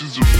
House is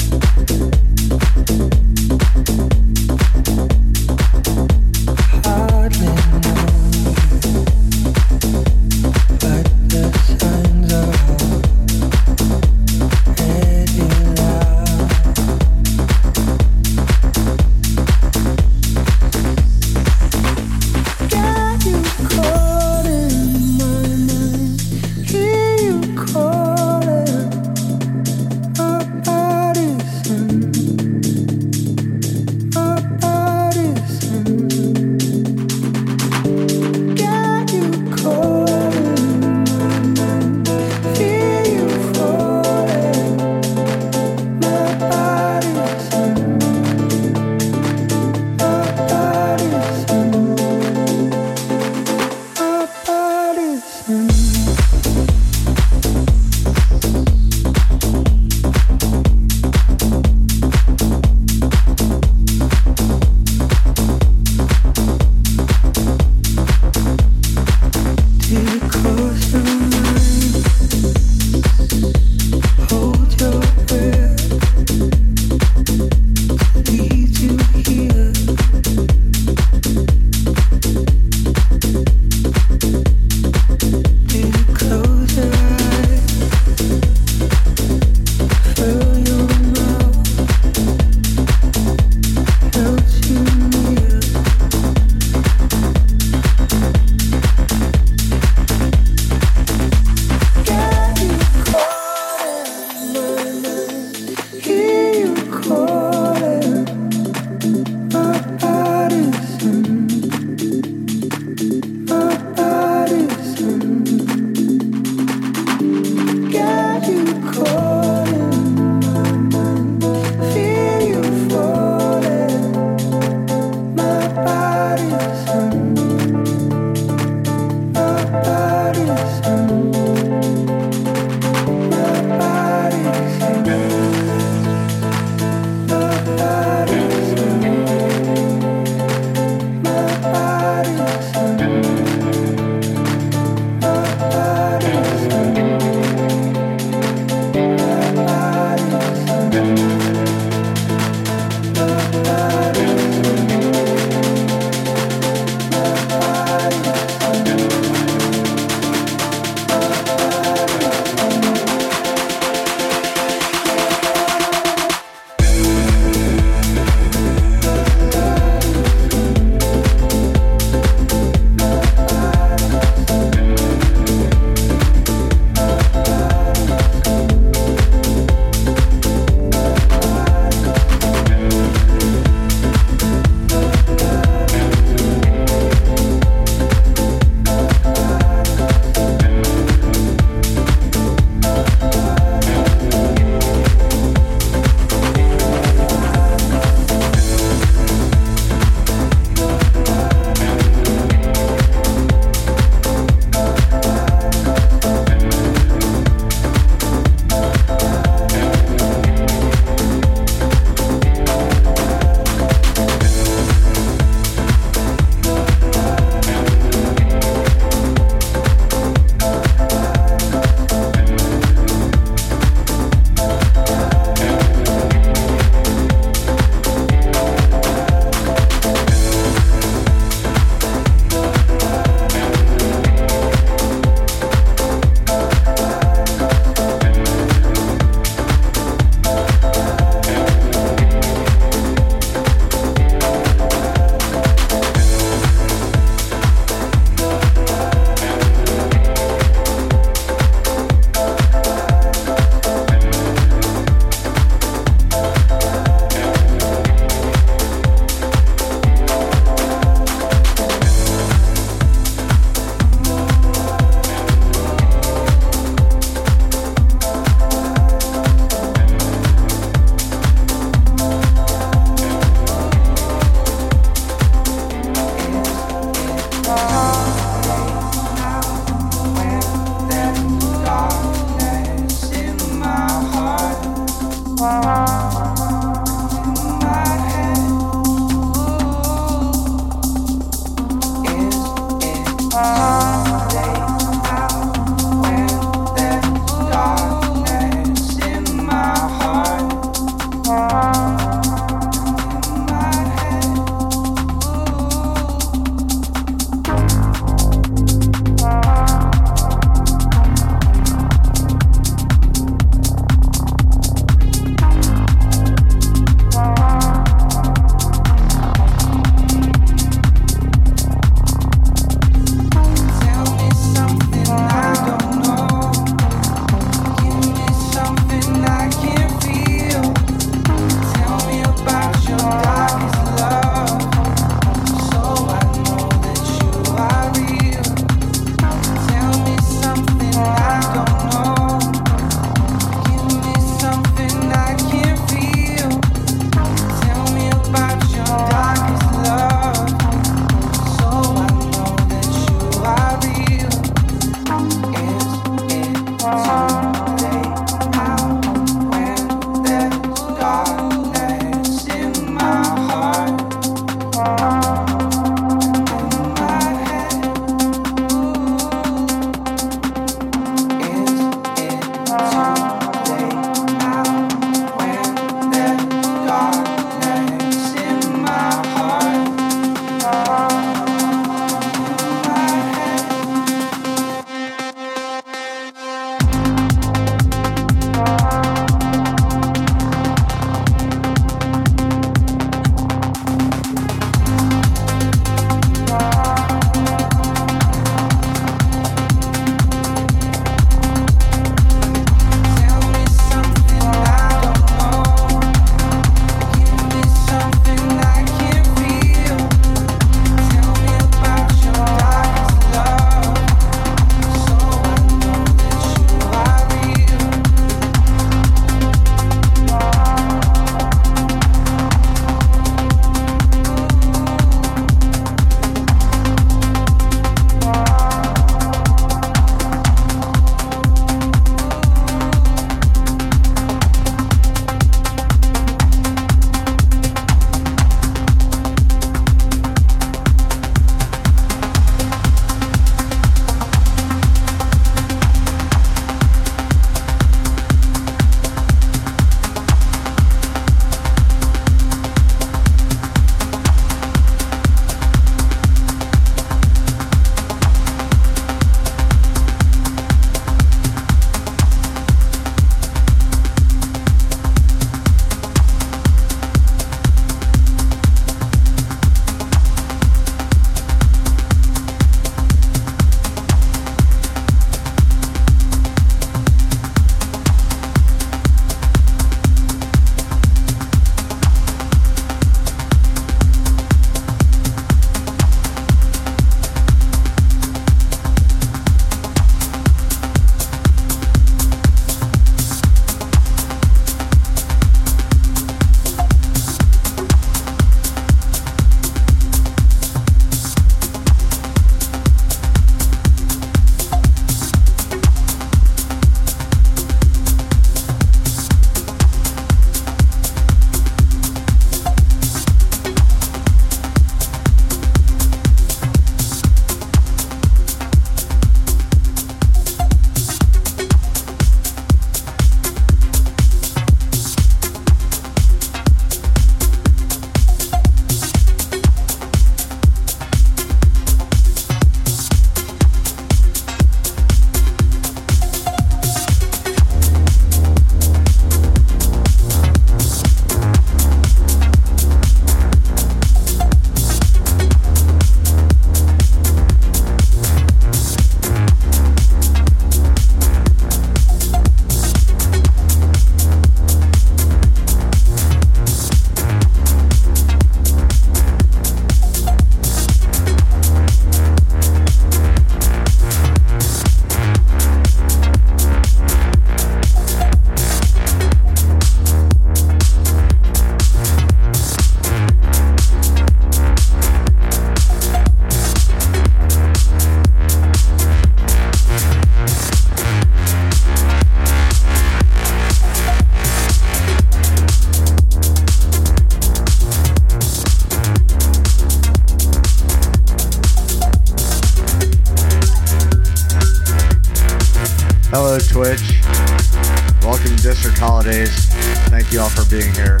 holidays. Thank you all for being here.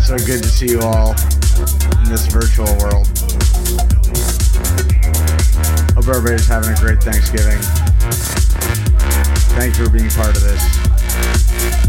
So good to see you all in this virtual world. Hope everybody's having a great Thanksgiving. Thank you for being part of this.